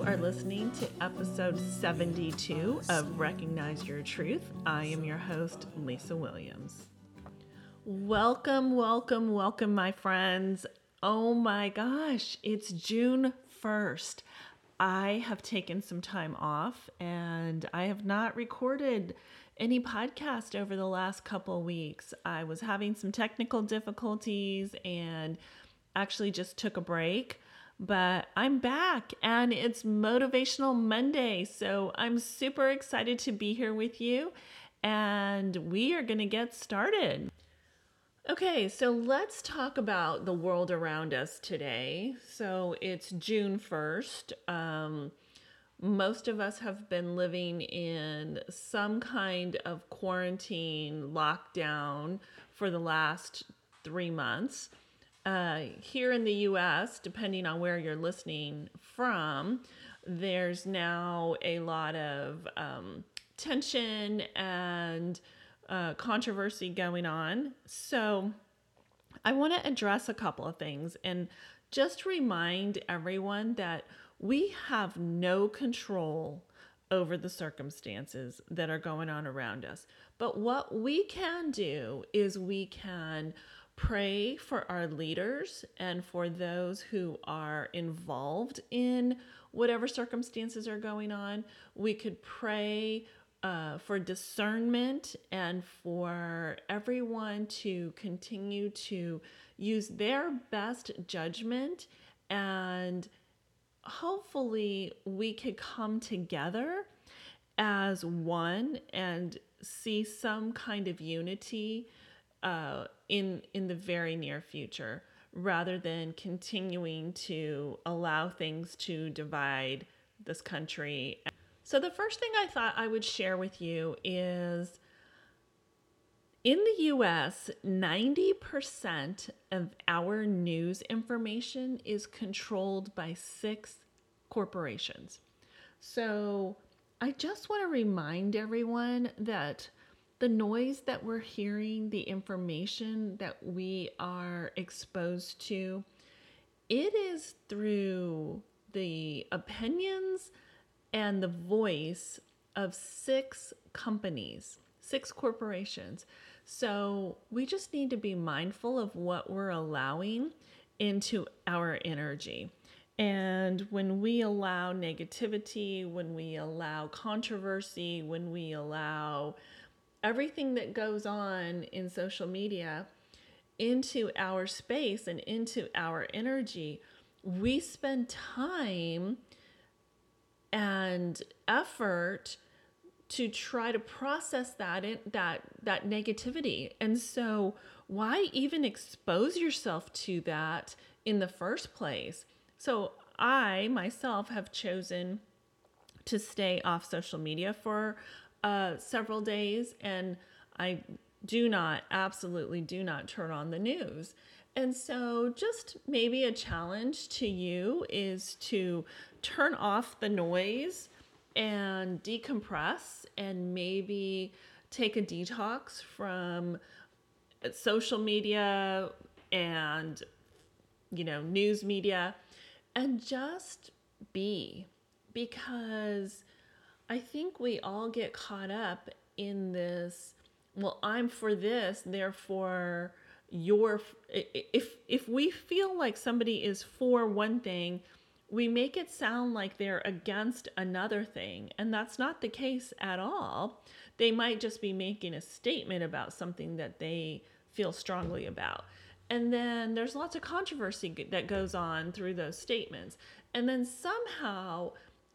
You are listening to episode 72 of Recognize Your Truth. I am your host, Lisa Williams. Welcome, welcome, welcome, my friends. Oh my gosh, it's June 1st. I have taken some time off and I have not recorded any podcast over the last couple weeks. I was having some technical difficulties and actually just took a break but I'm back and it's Motivational Monday. So I'm super excited to be here with you and we are going to get started. Okay, so let's talk about the world around us today. So it's June 1st. Um, most of us have been living in some kind of quarantine lockdown for the last three months. Uh, here in the US, depending on where you're listening from, there's now a lot of um, tension and uh, controversy going on. So, I want to address a couple of things and just remind everyone that we have no control over the circumstances that are going on around us. But what we can do is we can pray for our leaders and for those who are involved in whatever circumstances are going on. We could pray uh, for discernment and for everyone to continue to use their best judgment and hopefully we could come together as one and see some kind of unity uh, in in the very near future rather than continuing to allow things to divide this country so, the first thing I thought I would share with you is in the US, 90% of our news information is controlled by six corporations. So, I just want to remind everyone that the noise that we're hearing, the information that we are exposed to, it is through the opinions and the voice of six companies, six corporations. So we just need to be mindful of what we're allowing into our energy. And when we allow negativity, when we allow controversy, when we allow everything that goes on in social media into our space and into our energy, we spend time and effort to try to process that in, that that negativity. And so why even expose yourself to that in the first place? So I myself have chosen to stay off social media for uh, several days and I do not absolutely do not turn on the news. And so, just maybe a challenge to you is to turn off the noise and decompress and maybe take a detox from social media and you know news media and just be because i think we all get caught up in this well i'm for this therefore you're if if we feel like somebody is for one thing we make it sound like they're against another thing, and that's not the case at all. They might just be making a statement about something that they feel strongly about. And then there's lots of controversy that goes on through those statements. And then somehow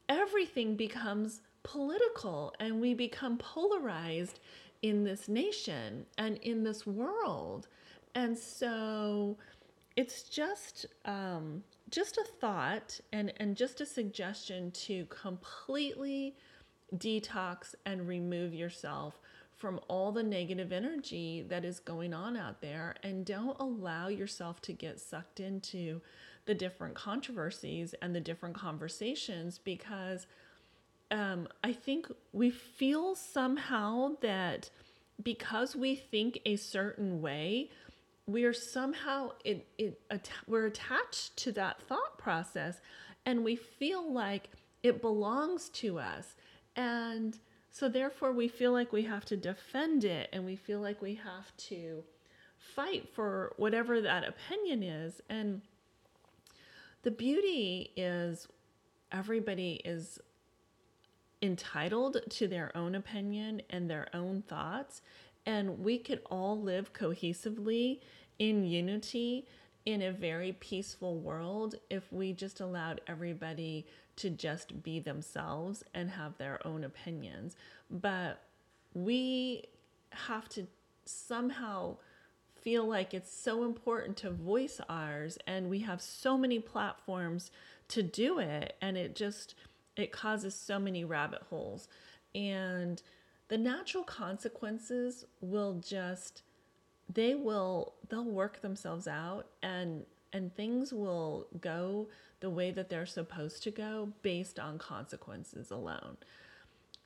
everything becomes political and we become polarized in this nation and in this world. And so it's just um, just a thought and, and just a suggestion to completely detox and remove yourself from all the negative energy that is going on out there and don't allow yourself to get sucked into the different controversies and the different conversations because um, I think we feel somehow that because we think a certain way, we are somehow it, it we're attached to that thought process and we feel like it belongs to us. And so therefore we feel like we have to defend it and we feel like we have to fight for whatever that opinion is. And the beauty is everybody is entitled to their own opinion and their own thoughts and we could all live cohesively in unity in a very peaceful world if we just allowed everybody to just be themselves and have their own opinions. But we have to somehow feel like it's so important to voice ours and we have so many platforms to do it and it just it causes so many rabbit holes and the natural consequences will just they will they'll work themselves out and and things will go the way that they're supposed to go based on consequences alone.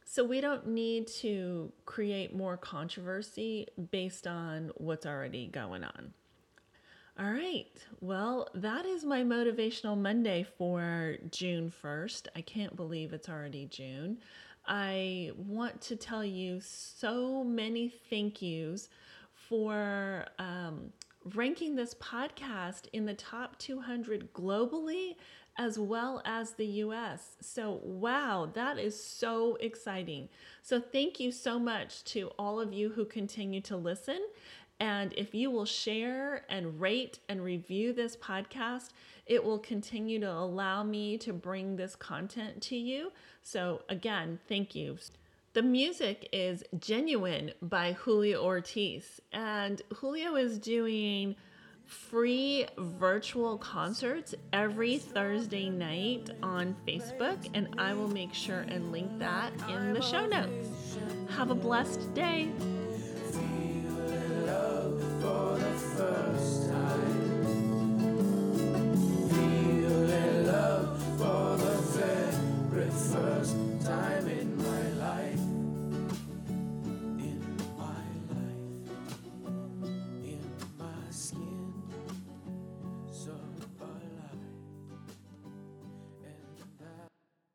So we don't need to create more controversy based on what's already going on. All right. Well, that is my motivational Monday for June 1st. I can't believe it's already June. I want to tell you so many thank yous for um, ranking this podcast in the top 200 globally as well as the US. So, wow, that is so exciting. So, thank you so much to all of you who continue to listen. And if you will share and rate and review this podcast, it will continue to allow me to bring this content to you. So, again, thank you. The music is Genuine by Julio Ortiz. And Julio is doing free virtual concerts every Thursday night on Facebook, and I will make sure and link that in the show notes. Have a blessed day. first.